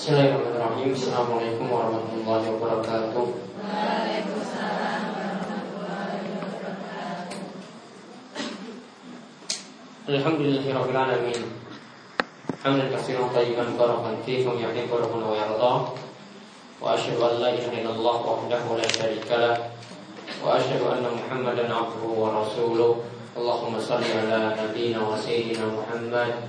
Bismillahirrahmanirrahim. Assalamualaikum warahmatullahi wabarakatuh. Alhamdulillahirabbil alamin. Hamdan katsiran tayyiban barakan wa yuhibbu rabbuna wa yarda. Wa asyhadu an la ilaha illallah wahdahu la syarika lah. Wa asyhadu anna Muhammadan abduhu wa rasuluh. Allahumma salli ala nabiyyina wa sayyidina Muhammad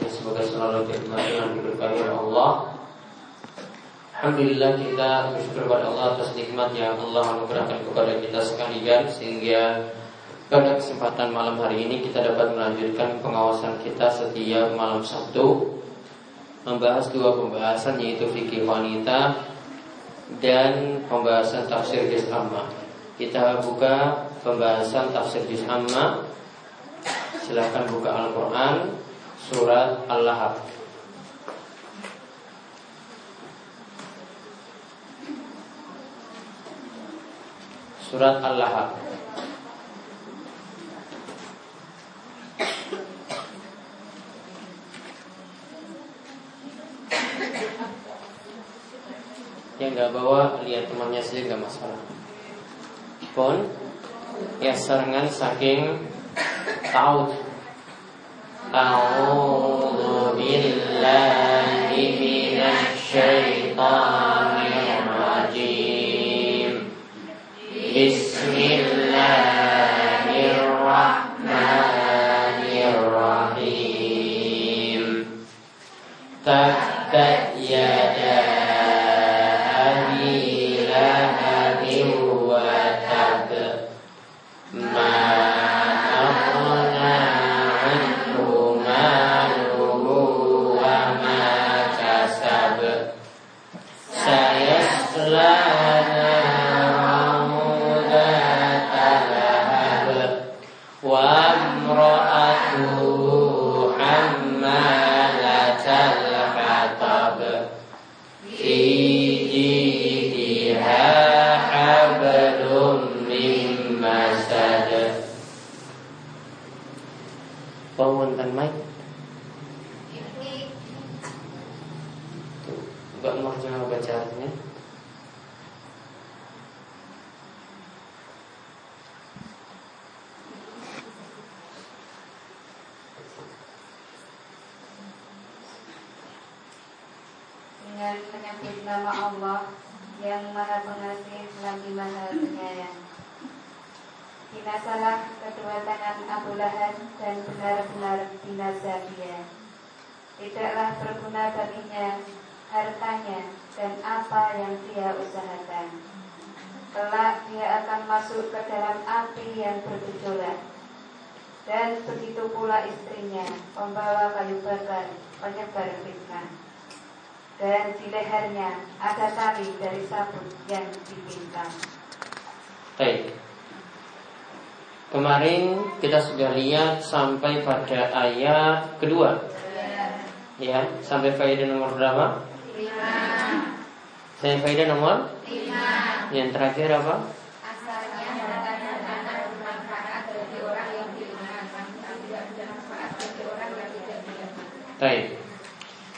yang semoga selalu dinikmati dan diberkahi oleh Allah. Alhamdulillah kita bersyukur kepada Allah atas nikmat yang Allah anugerahkan kepada kita sekalian sehingga pada kesempatan malam hari ini kita dapat melanjutkan pengawasan kita setiap malam Sabtu membahas dua pembahasan yaitu fikih wanita dan pembahasan tafsir juz amma. Kita buka pembahasan tafsir juz amma. Silahkan buka Al-Quran surat Al-Lahab. Surat Al-Lahab. Yang nggak bawa lihat temannya saja nggak masalah. Pun ya serangan saking tahu أعوذ بالله من الشيطان الرجيم. بسم الله الرحمن الرحيم. تبت يدا benar jenazahnya. Tidaklah berguna baginya hartanya dan apa yang dia usahakan. Kelak dia akan masuk ke dalam api yang bergejolak. Dan begitu pula istrinya, pembawa kayu bakar, penyebar fitnah. Dan di lehernya ada tali dari sabut yang dipintang. Baik lihat sampai pada ayat kedua. Ya, sampai faedah nomor berapa? Lima. Sampai faedah nomor? Lima. Yang terakhir apa? Baik.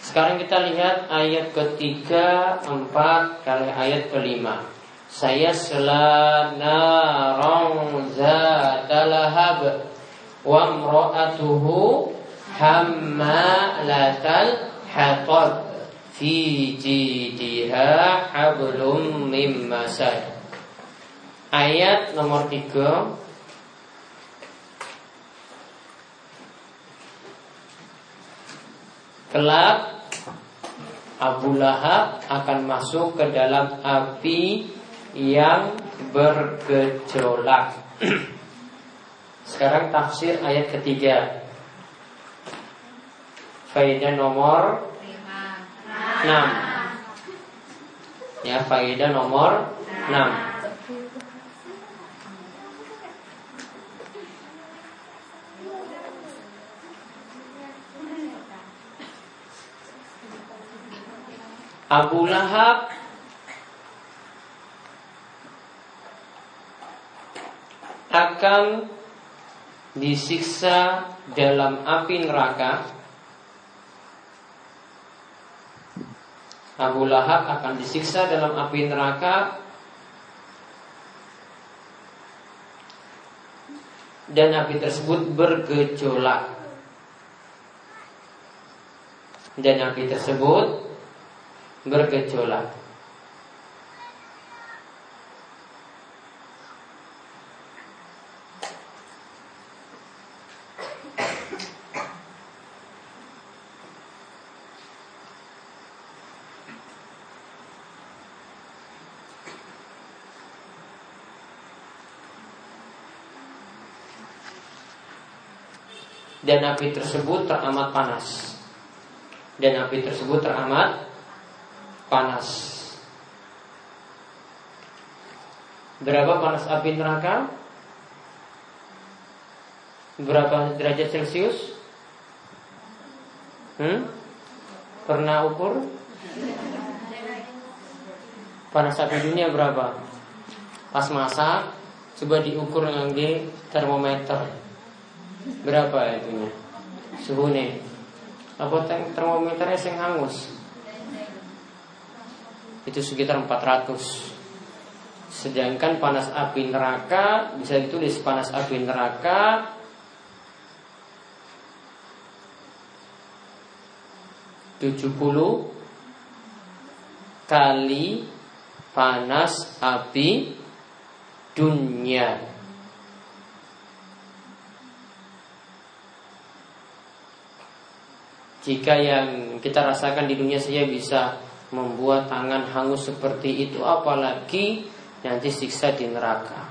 Sekarang kita lihat ayat ketiga, empat, kali ayat kelima. Saya selana rong zatalahab wa imra'atuhu hammalatal hatab fi jidiha hablum mim masad. Ayat nomor tiga. Kelak Abu Lahab akan masuk ke dalam api yang bergejolak. Sekarang tafsir ayat ketiga. Faidah nomor 6 Ya, faedah nomor 6. Abu Lahab akan disiksa dalam api neraka. Abu Lahab akan disiksa dalam api neraka dan api tersebut bergejolak. Dan api tersebut bergejolak. Dan api tersebut teramat panas dan api tersebut teramat panas. Berapa panas api neraka? Berapa derajat Celcius? Hmm? Pernah ukur? Panas api dunia berapa? Pas masak, coba diukur dengan termometer. Berapa? Suhu nih. Apa termometernya yang hangus? itu sekitar 400 sedangkan panas api neraka bisa ditulis panas api neraka tujuh puluh kali panas api dunia. Jika yang kita rasakan di dunia saja bisa membuat tangan hangus seperti itu apalagi nanti siksa di neraka.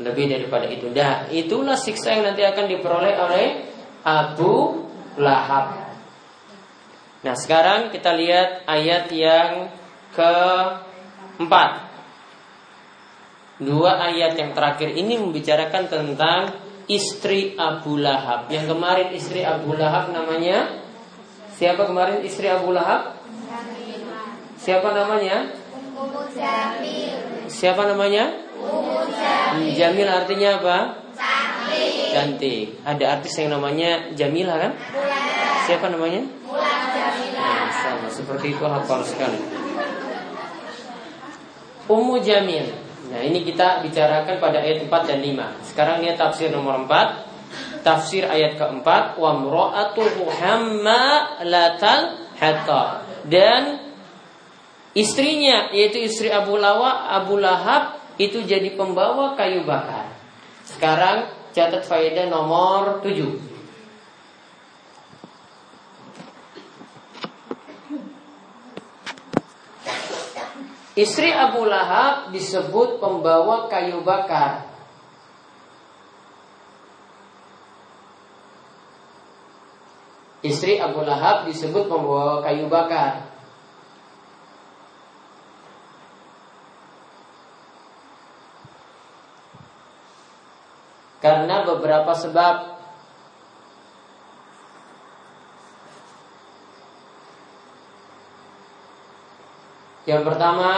Lebih daripada itu. Dah itulah siksa yang nanti akan diperoleh oleh Abu Lahab. Nah sekarang kita lihat ayat yang keempat. Dua ayat yang terakhir ini membicarakan tentang istri Abu Lahab yang kemarin istri Abu Lahab namanya Siapa kemarin istri Abu Lahab? Siapa namanya? Siapa namanya? Jamil. Artinya apa? Cantik. Ada artis yang namanya Jamila kan? Siapa namanya? Sama seperti itu hafal sekali. Ummu Jamil. Nah, ini kita bicarakan pada ayat 4 dan 5. Sekarang lihat tafsir nomor 4 tafsir ayat keempat wa mra'atuhu hammalatal hatta dan istrinya yaitu istri Abu Lawa Abu Lahab itu jadi pembawa kayu bakar. Sekarang catat faedah nomor 7. Istri Abu Lahab disebut pembawa kayu bakar. Istri Abu Lahab disebut membawa kayu bakar. Karena beberapa sebab Yang pertama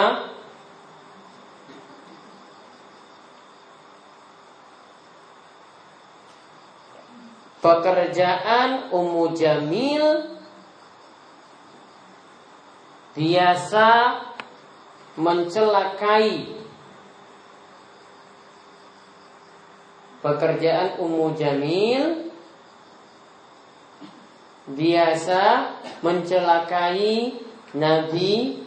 Pekerjaan Ummu Jamil biasa mencelakai Pekerjaan Ummu Jamil biasa mencelakai Nabi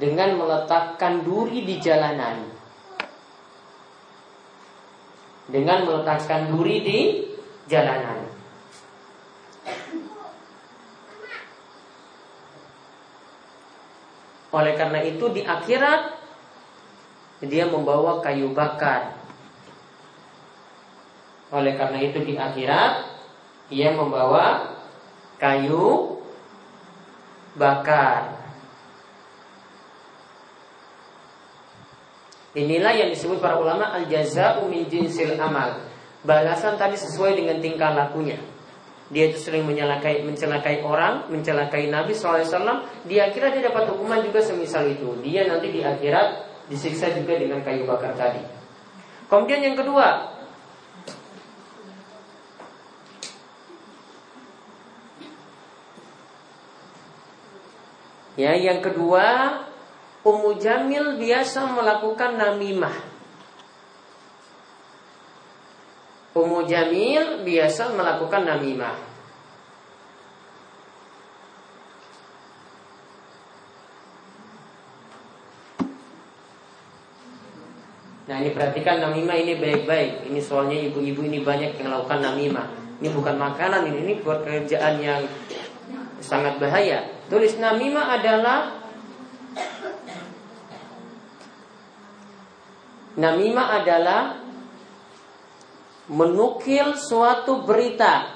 dengan meletakkan duri di jalanan dengan meletakkan duri di jalanan. Oleh karena itu di akhirat dia membawa kayu bakar. Oleh karena itu di akhirat ia membawa kayu bakar. Inilah yang disebut para ulama al-jaza'u min jinsil amal. Balasan tadi sesuai dengan tingkah lakunya. Dia itu sering menyelakai, mencelakai orang, mencelakai Nabi SAW. Di akhirat dia dapat hukuman juga semisal itu. Dia nanti di akhirat disiksa juga dengan kayu bakar tadi. Kemudian yang kedua, Ya, yang kedua, Ummu Jamil biasa melakukan namimah. Ummu Jamil biasa melakukan namimah. Nah ini perhatikan namimah ini baik-baik Ini soalnya ibu-ibu ini banyak yang melakukan namimah Ini bukan makanan ini, ini pekerjaan yang sangat bahaya Tulis namimah adalah Namimah adalah menukil suatu berita.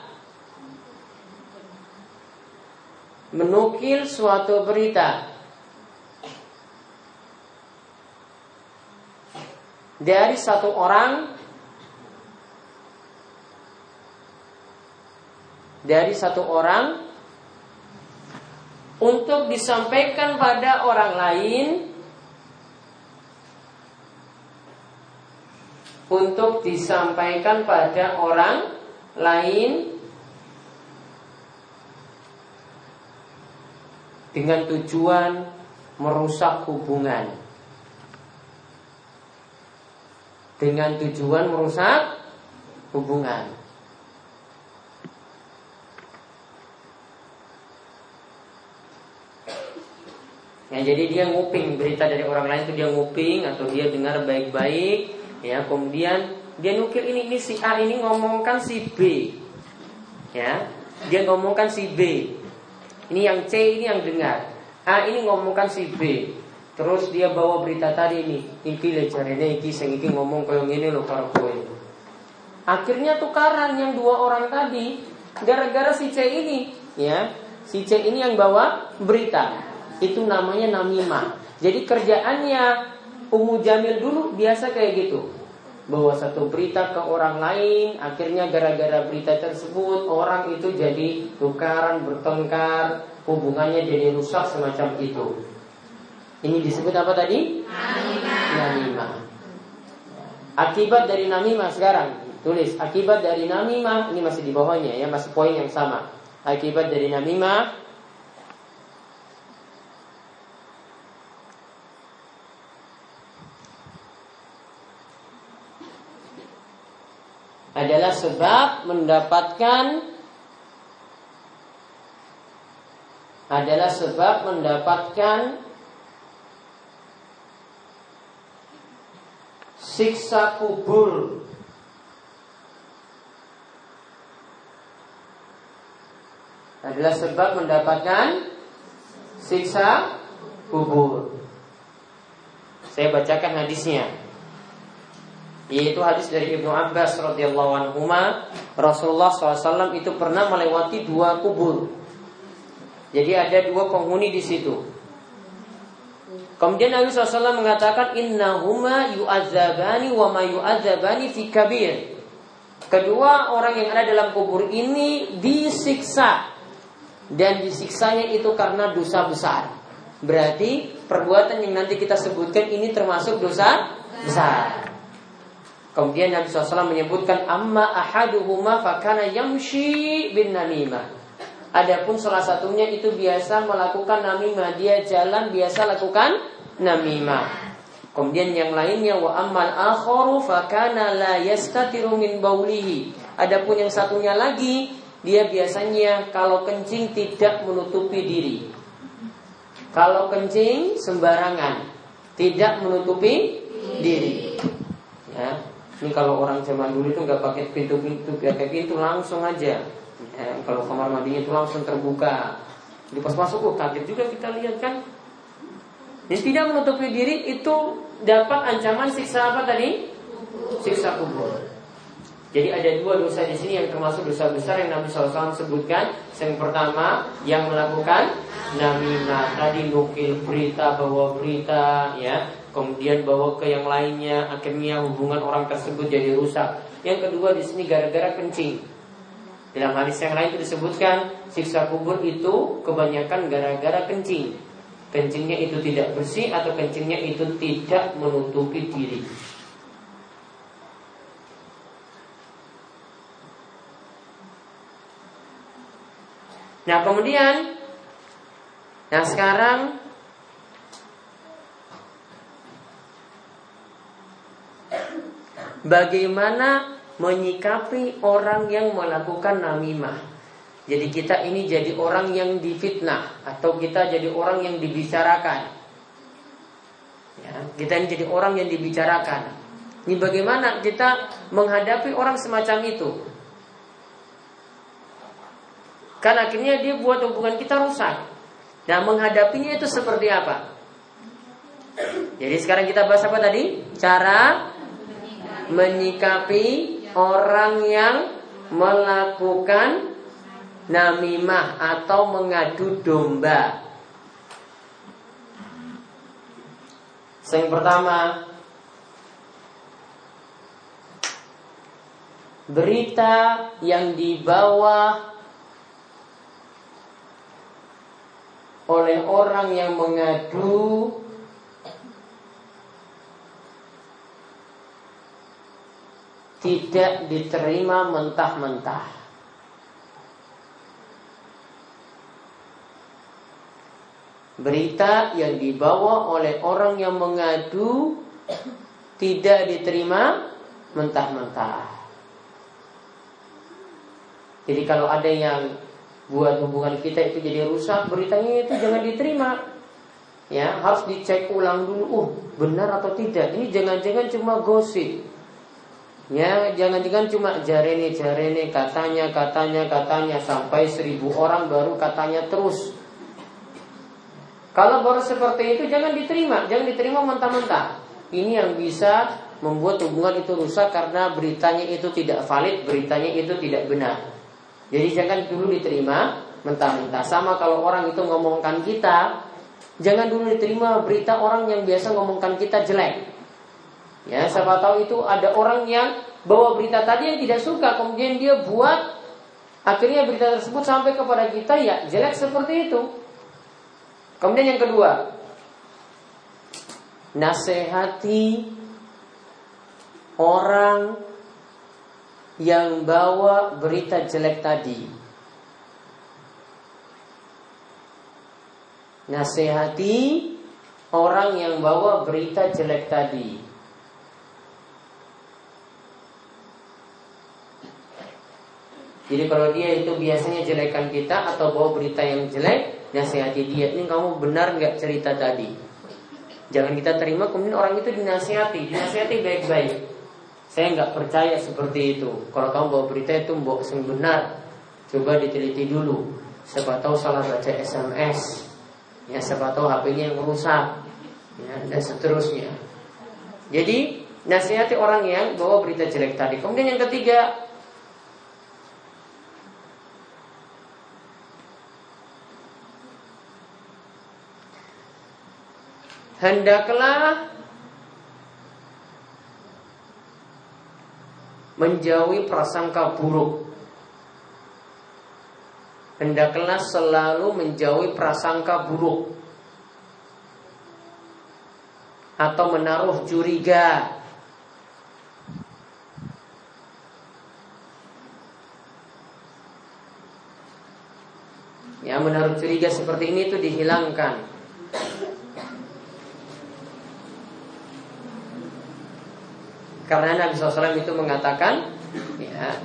Menukil suatu berita dari satu orang dari satu orang untuk disampaikan pada orang lain untuk disampaikan pada orang lain dengan tujuan merusak hubungan. Dengan tujuan merusak hubungan. Ya, jadi dia nguping berita dari orang lain itu dia nguping atau dia dengar baik-baik, ya kemudian dia nukil ini ini si A ini ngomongkan si B, ya dia ngomongkan si B, ini yang C ini yang dengar, A ini ngomongkan si B, terus dia bawa berita tadi ini, iki lejarene iki sing iki ngomong koyo ngene lho karo kowe. Akhirnya tukaran yang dua orang tadi gara-gara si C ini, ya si C ini yang bawa berita. Itu namanya namimah. Jadi kerjaannya Ummu Jamil dulu biasa kayak gitu. Bawa satu berita ke orang lain, akhirnya gara-gara berita tersebut orang itu jadi tukaran, bertengkar, hubungannya jadi rusak semacam itu. Ini disebut apa tadi? Namimah. Akibat dari namimah sekarang tulis akibat dari namimah ini masih di bawahnya ya masih poin yang sama. Akibat dari namimah adalah sebab mendapatkan adalah sebab mendapatkan siksa kubur adalah sebab mendapatkan siksa kubur. Saya bacakan hadisnya yaitu hadis dari Ibnu Abbas radhiyallahu anhu Rasulullah SAW itu pernah melewati dua kubur. Jadi ada dua penghuni di situ. Kemudian Nabi SAW mengatakan innahuma yu'adzabani wa ma yu'adzabani fi kabir. Kedua orang yang ada dalam kubur ini disiksa dan disiksanya itu karena dosa besar. Berarti perbuatan yang nanti kita sebutkan ini termasuk dosa besar. Kemudian Nabi SAW menyebutkan amma ahaduhuma fakana yamshi bin namimah. Adapun salah satunya itu biasa melakukan namimah, dia jalan biasa lakukan namimah. Kemudian yang lainnya wa ammal akharu fakana la yastatiru min baulihi. Adapun yang satunya lagi dia biasanya kalau kencing tidak menutupi diri. Kalau kencing sembarangan, tidak menutupi diri. Ya, ini kalau orang zaman dulu itu nggak pakai pintu-pintu, pakai pintu langsung aja. Ya, kalau kamar mandinya itu langsung terbuka. Jadi pas masuk, oh kaget juga kita lihat kan. Dan tidak menutupi diri itu dapat ancaman siksa apa tadi? Siksa kubur. Jadi ada dua dosa di sini yang termasuk dosa besar yang Nabi SAW sebutkan. Yang pertama yang melakukan namimah tadi nukil berita bawa berita ya kemudian bawa ke yang lainnya. Akhirnya hubungan orang tersebut jadi rusak. Yang kedua di sini gara-gara kencing. Dalam hadis yang lain itu disebutkan siksa kubur itu kebanyakan gara-gara kencing. Kencingnya itu tidak bersih atau kencingnya itu tidak menutupi diri. Nah kemudian Nah sekarang Bagaimana menyikapi orang yang melakukan namimah? Jadi kita ini jadi orang yang difitnah Atau kita jadi orang yang dibicarakan. Ya, Kita ini jadi orang yang dibicarakan. Ini bagaimana kita menghadapi orang semacam itu? Kan akhirnya dia buat hubungan kita rusak. Nah menghadapinya itu seperti apa? Jadi sekarang kita bahas apa tadi? Cara menyikapi orang yang melakukan namimah atau mengadu domba. Yang pertama, berita yang dibawa oleh orang yang mengadu tidak diterima mentah-mentah. Berita yang dibawa oleh orang yang mengadu tidak diterima mentah-mentah. Jadi kalau ada yang buat hubungan kita itu jadi rusak, beritanya itu jangan diterima. Ya, harus dicek ulang dulu. Uh, benar atau tidak? Ini jangan-jangan cuma gosip. Ya, jangan-jangan cuma jarene jarene katanya katanya katanya sampai seribu orang baru katanya terus. Kalau baru seperti itu jangan diterima, jangan diterima mentah-mentah. Ini yang bisa membuat hubungan itu rusak karena beritanya itu tidak valid, beritanya itu tidak benar. Jadi jangan dulu diterima mentah-mentah. Sama kalau orang itu ngomongkan kita, jangan dulu diterima berita orang yang biasa ngomongkan kita jelek. Ya, siapa tahu itu ada orang yang bawa berita tadi yang tidak suka, kemudian dia buat akhirnya berita tersebut sampai kepada kita ya jelek seperti itu. Kemudian yang kedua, nasihati orang yang bawa berita jelek tadi. Nasihati orang yang bawa berita jelek tadi. Jadi kalau dia itu biasanya jelekan kita atau bawa berita yang jelek, nasihati dia. Ini kamu benar nggak cerita tadi? Jangan kita terima kemudian orang itu dinasihati, dinasihati baik-baik. Saya nggak percaya seperti itu. Kalau kamu bawa berita itu mbok sing benar, coba diteliti dulu. Siapa tahu salah baca SMS, ya siapa tahu HP-nya yang rusak, ya, dan seterusnya. Jadi nasihati orang yang bawa berita jelek tadi. Kemudian yang ketiga, hendaklah menjauhi prasangka buruk. Hendaklah selalu menjauhi prasangka buruk atau menaruh curiga. Ya, menaruh curiga seperti ini itu dihilangkan. Karena Nabi SAW itu mengatakan ya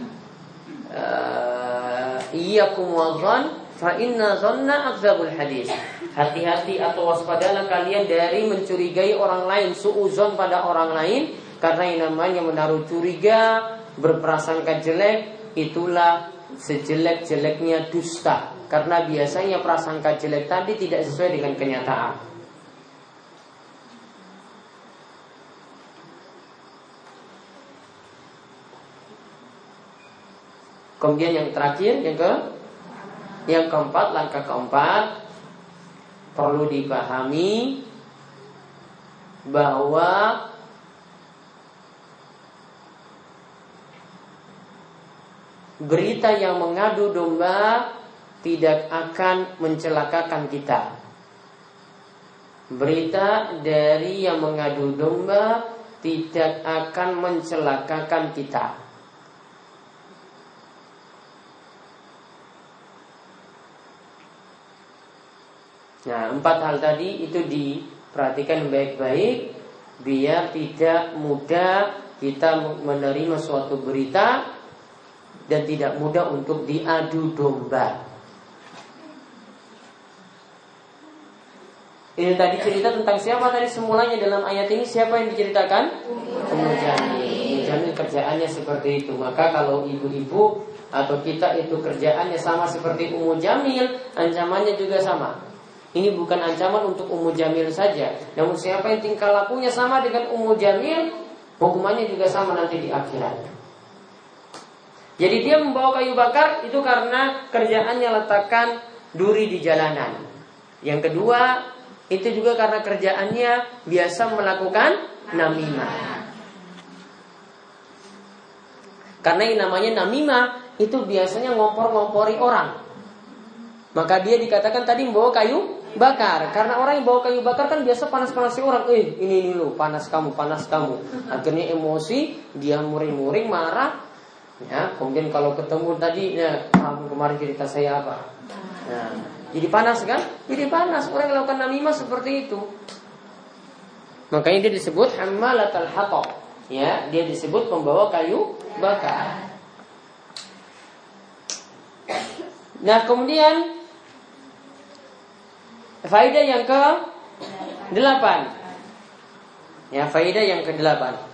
eh, Iyyakum wadhan fa inna dhanna akzabul hadis. Hati-hati atau waspadalah kalian dari mencurigai orang lain, suuzon pada orang lain karena yang namanya menaruh curiga, berprasangka jelek itulah sejelek-jeleknya dusta. Karena biasanya prasangka jelek tadi tidak sesuai dengan kenyataan. Kemudian yang terakhir yang ke yang keempat langkah keempat perlu dipahami bahwa berita yang mengadu domba tidak akan mencelakakan kita. Berita dari yang mengadu domba tidak akan mencelakakan kita. Nah, empat hal tadi itu diperhatikan baik-baik biar tidak mudah kita menerima suatu berita dan tidak mudah untuk diadu domba. Ini tadi cerita tentang siapa tadi semulanya dalam ayat ini siapa yang diceritakan? Ummu Jamil. kerjaannya seperti itu. Maka kalau ibu-ibu atau kita itu kerjaannya sama seperti Ummu Jamil, ancamannya juga sama. Ini bukan ancaman untuk Ummu Jamil saja. Namun siapa yang tingkah lakunya sama dengan Ummu Jamil, hukumannya juga sama nanti di akhirat. Jadi dia membawa kayu bakar itu karena kerjaannya letakkan duri di jalanan. Yang kedua, itu juga karena kerjaannya biasa melakukan namimah. Karena yang namanya namimah itu biasanya ngompor-ngompori orang. Maka dia dikatakan tadi membawa kayu bakar. Karena orang yang bawa kayu bakar kan biasa panas-panasi orang. Eh, ini ini lo, panas kamu, panas kamu. Akhirnya emosi, dia muring-muring, marah. Ya, kemudian kalau ketemu tadi, ya, kamu kemarin cerita saya apa? Nah, jadi panas kan? Jadi panas. Orang yang melakukan namimah seperti itu. Makanya dia disebut hamalat al Ya, dia disebut pembawa kayu bakar. Nah, kemudian faedah yang ke delapan. Ya, faedah yang ke delapan.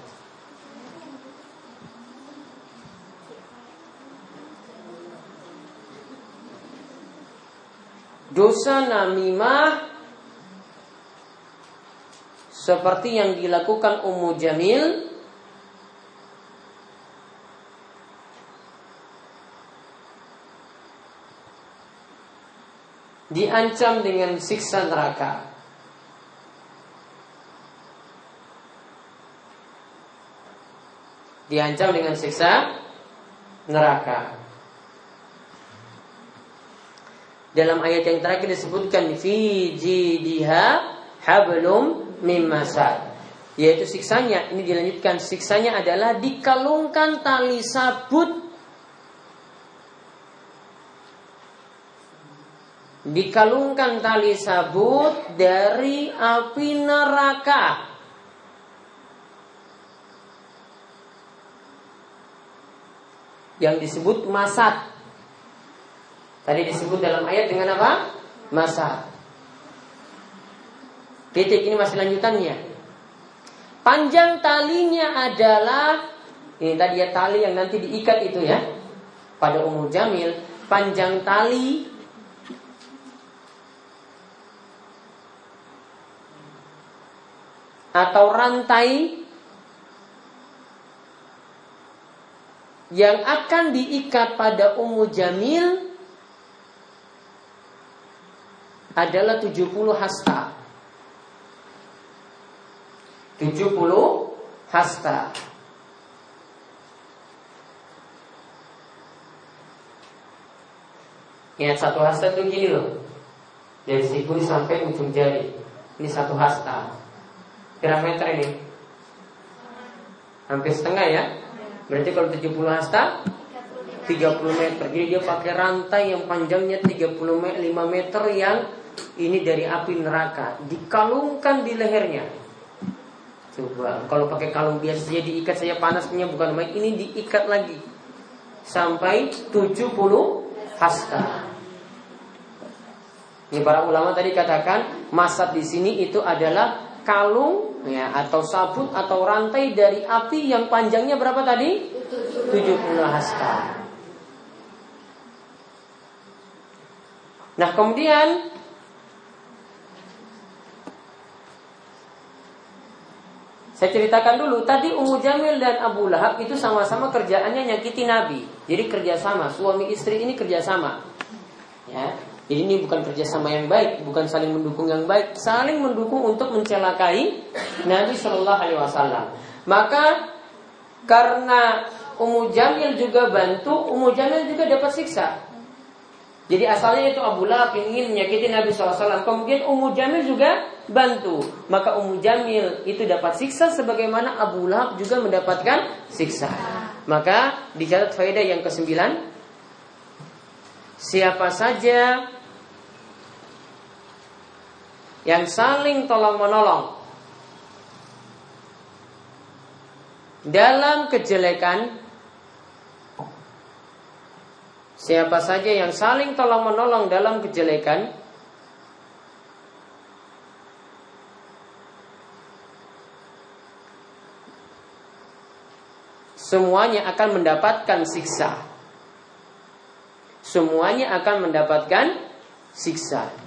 dosa namimah seperti yang dilakukan Ummu Jamil diancam dengan siksa neraka. Diancam dengan siksa neraka. Dalam ayat yang terakhir disebutkan fi jidiha hablum mimmasad. Yaitu siksanya, ini dilanjutkan siksanya adalah dikalungkan tali sabut dikalungkan tali sabut dari api neraka. Yang disebut masat. Tadi disebut dalam ayat dengan apa? Masa. Titik ini masih lanjutannya. Panjang talinya adalah ini tadi ya tali yang nanti diikat itu ya. Pada umur jamil, panjang tali atau rantai yang akan diikat pada umur jamil adalah 70 hasta. 70 hasta. Ingat satu hasta itu gini loh. Dari siku sampai ujung jari. Ini satu hasta. Berapa meter ini? Hampir setengah ya. Berarti kalau 70 hasta 30 meter. Jadi dia pakai rantai yang panjangnya 35 meter yang ini dari api neraka dikalungkan di lehernya. Coba kalau pakai kalung biasa saja diikat saya panasnya bukan main ini diikat lagi sampai 70 hasta. Ini para ulama tadi katakan masat di sini itu adalah kalung ya atau sabut atau rantai dari api yang panjangnya berapa tadi? 70 hasta. Nah kemudian Saya ceritakan dulu, tadi Ummu Jamil dan Abu Lahab itu sama-sama kerjaannya nyakiti Nabi. Jadi kerjasama, suami istri ini kerjasama. Ya, ini bukan kerjasama yang baik, bukan saling mendukung yang baik, saling mendukung untuk mencelakai Nabi Shallallahu Alaihi Wasallam. Maka karena Ummu Jamil juga bantu, Ummu Jamil juga dapat siksa. Jadi asalnya itu Abu Lahab ingin menyakiti Nabi SAW. Kemudian Ummu Jamil juga bantu. Maka Ummu Jamil itu dapat siksa sebagaimana Abu Lahab juga mendapatkan siksa. Maka dicatat faedah yang kesembilan. Siapa saja yang saling tolong menolong dalam kejelekan Siapa saja yang saling tolong menolong dalam kejelekan Semuanya akan mendapatkan siksa. Semuanya akan mendapatkan siksa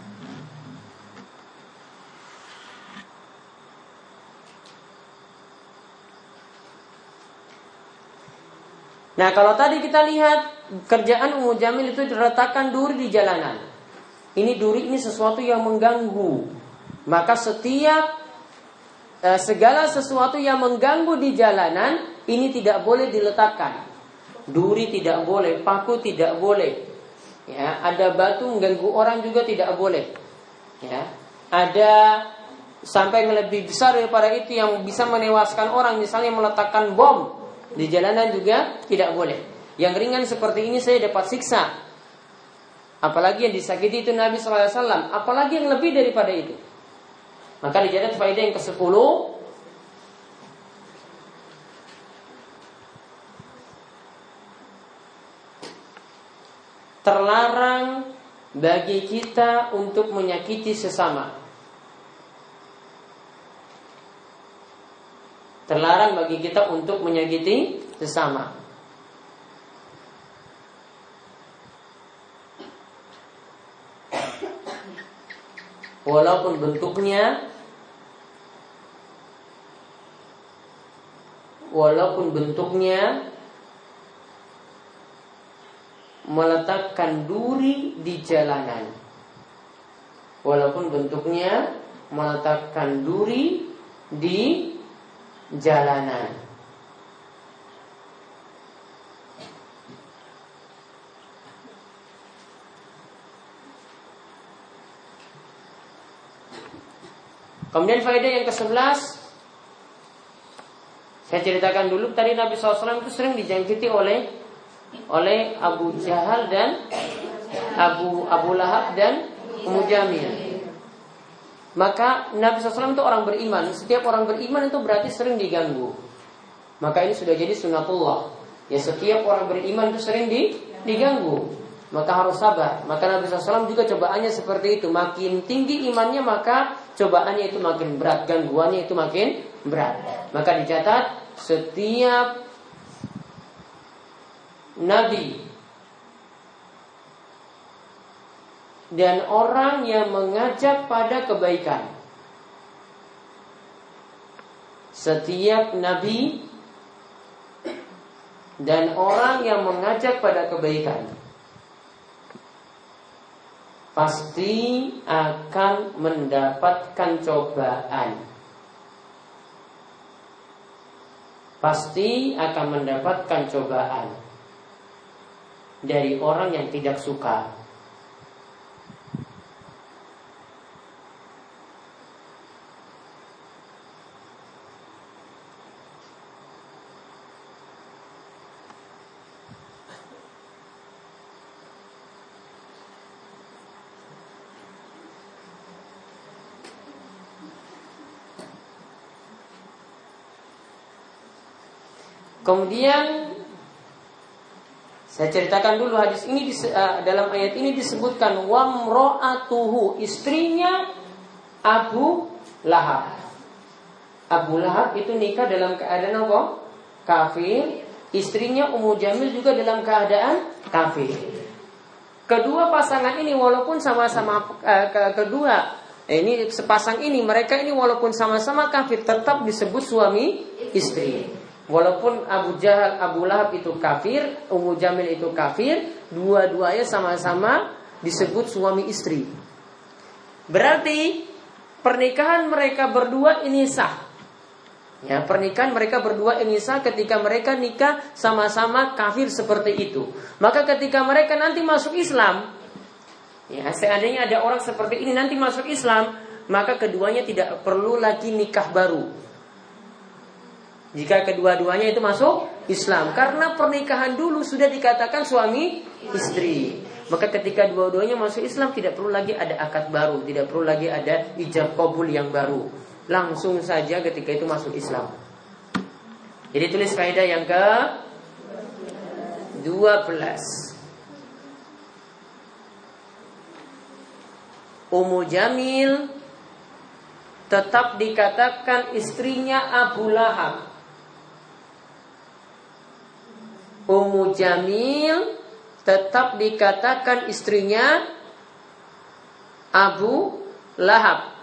Nah kalau tadi kita lihat kerjaan Ummu Jamil itu diletakkan duri di jalanan. Ini duri ini sesuatu yang mengganggu. Maka setiap eh, segala sesuatu yang mengganggu di jalanan ini tidak boleh diletakkan. Duri tidak boleh, paku tidak boleh. Ya, ada batu mengganggu orang juga tidak boleh. Ya, ada sampai yang lebih besar daripada itu yang bisa menewaskan orang misalnya meletakkan bom di jalanan juga tidak boleh. Yang ringan seperti ini saya dapat siksa. Apalagi yang disakiti itu Nabi SAW. Apalagi yang lebih daripada itu. Maka dijadat faedah yang ke-10 terlarang bagi kita untuk menyakiti sesama. Terlarang bagi kita untuk menyakiti sesama. walaupun bentuknya walaupun bentuknya meletakkan duri di jalanan walaupun bentuknya meletakkan duri di jalanan Kemudian faedah yang ke-11 Saya ceritakan dulu tadi Nabi SAW itu sering dijangkiti oleh oleh Abu Jahal dan Abu Abu Lahab dan Ummu Jamil. Maka Nabi SAW itu orang beriman. Setiap orang beriman itu berarti sering diganggu. Maka ini sudah jadi sunatullah. Ya setiap orang beriman itu sering di, diganggu maka harus sabar. Maka Nabi SAW juga cobaannya seperti itu. Makin tinggi imannya maka cobaannya itu makin berat, gangguannya itu makin berat. Maka dicatat setiap nabi dan orang yang mengajak pada kebaikan. Setiap nabi dan orang yang mengajak pada kebaikan pasti akan mendapatkan cobaan. Pasti akan mendapatkan cobaan dari orang yang tidak suka Kemudian saya ceritakan dulu hadis ini di, uh, dalam ayat ini disebutkan wamro'atuhu istrinya Abu Lahab. Abu Lahab itu nikah dalam keadaan apa? Kafir. Istrinya Ummu Jamil juga dalam keadaan kafir. Kedua pasangan ini walaupun sama-sama uh, ke, kedua eh, ini sepasang ini mereka ini walaupun sama-sama kafir tetap disebut suami istri. Walaupun Abu Jahal, Abu Lahab itu kafir, Ummu Jamil itu kafir, dua-duanya sama-sama disebut suami istri. Berarti pernikahan mereka berdua ini sah. Ya, pernikahan mereka berdua ini sah ketika mereka nikah sama-sama kafir seperti itu. Maka ketika mereka nanti masuk Islam, ya seandainya ada orang seperti ini nanti masuk Islam, maka keduanya tidak perlu lagi nikah baru. Jika kedua-duanya itu masuk Islam. Karena pernikahan dulu sudah dikatakan suami istri. Maka ketika dua-duanya masuk Islam Tidak perlu lagi ada akad baru. Tidak perlu lagi ada ijab kabul yang baru. Langsung saja ketika itu masuk Islam. Jadi tulis faedah yang ke 12 Ummu Jamil tetap dikatakan istrinya Abu Lahab Ummu Jamil tetap dikatakan istrinya Abu Lahab.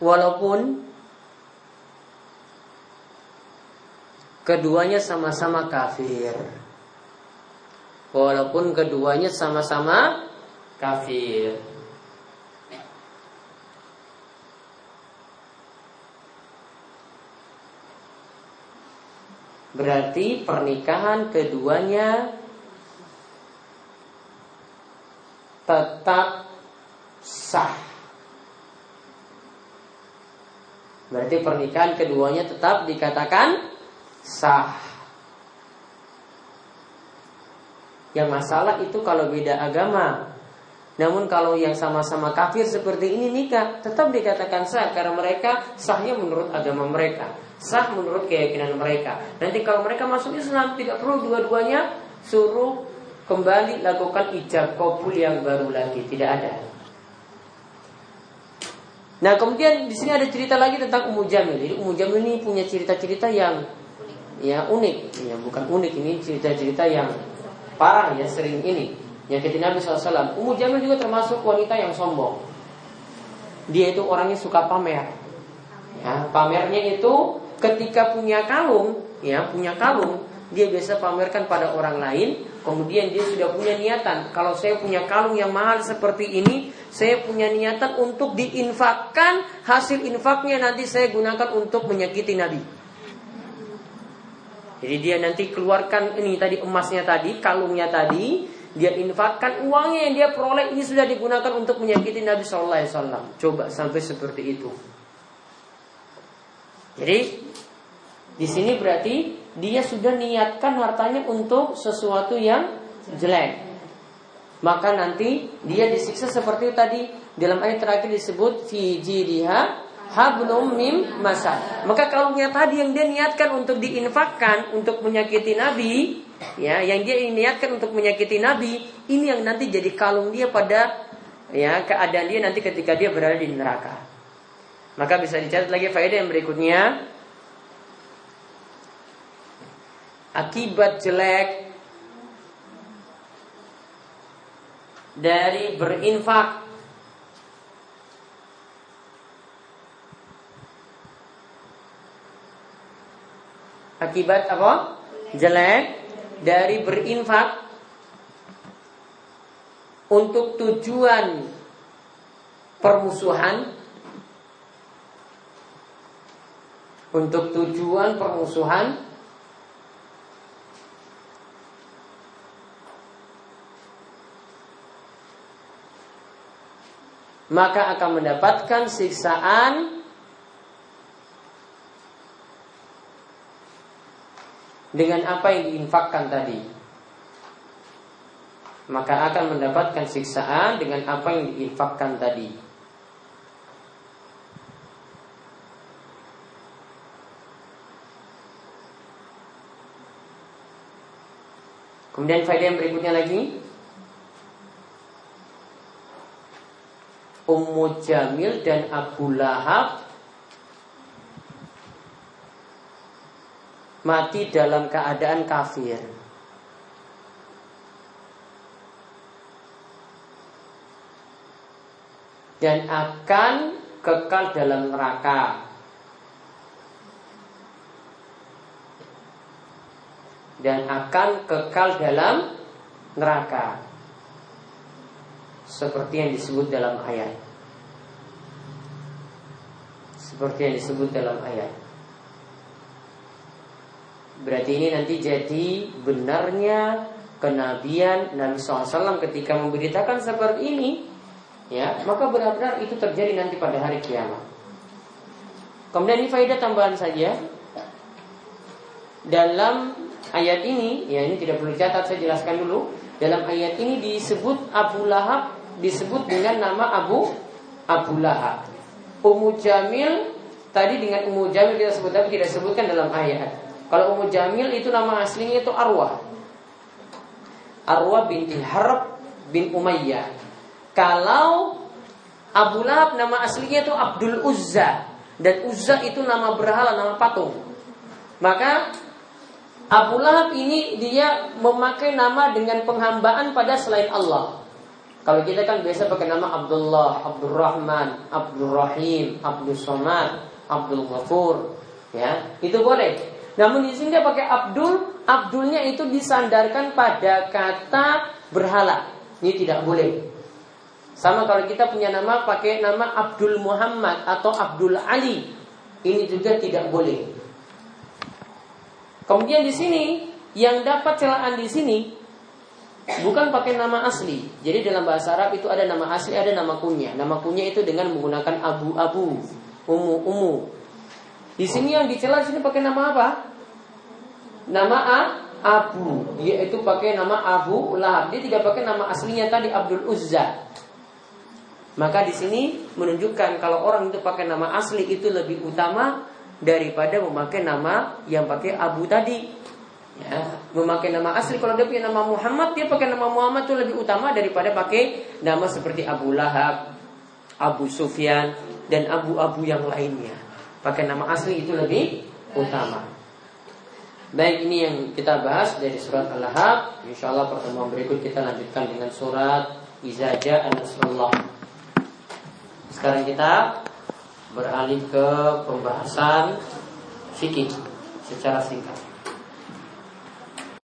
Walaupun keduanya sama-sama kafir. Walaupun keduanya sama-sama kafir. Berarti pernikahan keduanya tetap sah. Berarti pernikahan keduanya tetap dikatakan sah. Yang masalah itu kalau beda agama. Namun kalau yang sama-sama kafir seperti ini nikah tetap dikatakan sah karena mereka sahnya menurut agama mereka sah menurut keyakinan mereka. Nanti kalau mereka masuk Islam tidak perlu dua-duanya suruh kembali lakukan ijab kabul yang baru lagi, tidak ada. Nah kemudian di sini ada cerita lagi tentang Ummu Jamil. Jadi Ummu Jamil ini punya cerita-cerita yang ya unik, ya bukan unik ini cerita-cerita yang parah ya sering ini. Yang ketika Nabi SAW Ummu Jamil juga termasuk wanita yang sombong. Dia itu orangnya suka pamer. Ya, pamernya itu ketika punya kalung, ya punya kalung, dia biasa pamerkan pada orang lain. Kemudian dia sudah punya niatan, kalau saya punya kalung yang mahal seperti ini, saya punya niatan untuk diinfakkan, hasil infaknya nanti saya gunakan untuk menyakiti Nabi. Jadi dia nanti keluarkan ini tadi emasnya tadi, kalungnya tadi, dia infakkan uangnya yang dia peroleh ini sudah digunakan untuk menyakiti Nabi Shallallahu Alaihi Wasallam. Coba sampai seperti itu. Jadi di sini berarti dia sudah niatkan hartanya untuk sesuatu yang jelek. Maka nanti dia disiksa seperti tadi dalam ayat terakhir disebut fi jiriha hablum mim masa. Maka kalungnya tadi yang dia niatkan untuk diinfakkan untuk menyakiti Nabi, ya, yang dia niatkan untuk menyakiti Nabi, ini yang nanti jadi kalung dia pada ya keadaan dia nanti ketika dia berada di neraka. Maka bisa dicatat lagi faedah yang berikutnya akibat jelek dari berinfak akibat apa? Jelek. Dari berinfak untuk tujuan permusuhan. Untuk tujuan permusuhan. Maka akan mendapatkan siksaan dengan apa yang diinfakkan tadi. Maka akan mendapatkan siksaan dengan apa yang diinfakkan tadi. Kemudian faedah yang berikutnya lagi Ummu Jamil dan Abu Lahab mati dalam keadaan kafir. Dan akan kekal dalam neraka. dan akan kekal dalam neraka. Seperti yang disebut dalam ayat. Seperti yang disebut dalam ayat. Berarti ini nanti jadi benarnya kenabian Nabi SAW ketika memberitakan seperti ini ya maka benar-benar itu terjadi nanti pada hari kiamat. Kemudian ini faedah tambahan saja dalam ayat ini ya ini tidak perlu catat saya jelaskan dulu dalam ayat ini disebut Abu Lahab disebut dengan nama Abu Abu Lahab. Ummu Jamil tadi dengan Ummu Jamil kita sebut tapi tidak sebutkan dalam ayat. Kalau Ummu Jamil itu nama aslinya itu Arwah. Arwah binti Harb bin Umayyah. Kalau Abu Lahab nama aslinya itu Abdul Uzza dan Uzza itu nama berhala, nama patung. Maka Abu Lahab ini dia memakai nama dengan penghambaan pada selain Allah. Kalau kita kan biasa pakai nama Abdullah, Abdurrahman, Abdurrahim, Abdul Somad, Abdul Ghafur, ya itu boleh. Namun di sini dia pakai Abdul, Abdulnya itu disandarkan pada kata berhala. Ini tidak boleh. Sama kalau kita punya nama pakai nama Abdul Muhammad atau Abdul Ali, ini juga tidak boleh. Kemudian di sini yang dapat celaan di sini bukan pakai nama asli. Jadi dalam bahasa Arab itu ada nama asli, ada nama kunyah. Nama kunyah itu dengan menggunakan abu-abu, umu-umu. Di sini yang dicela di sini pakai nama apa? Nama A, Abu. Dia itu pakai nama Abu Lahab. Dia tidak pakai nama aslinya tadi Abdul Uzza. Maka di sini menunjukkan kalau orang itu pakai nama asli itu lebih utama daripada memakai nama yang pakai Abu tadi. Ya, memakai nama asli kalau dia punya nama Muhammad dia pakai nama Muhammad itu lebih utama daripada pakai nama seperti Abu Lahab, Abu Sufyan dan abu-abu yang lainnya. Pakai nama asli itu lebih utama. Baik ini yang kita bahas dari surat Al-Lahab. Insyaallah pertemuan berikut kita lanjutkan dengan surat Izaja An-Nasrullah. Sekarang kita beralih ke pembahasan fikih secara singkat.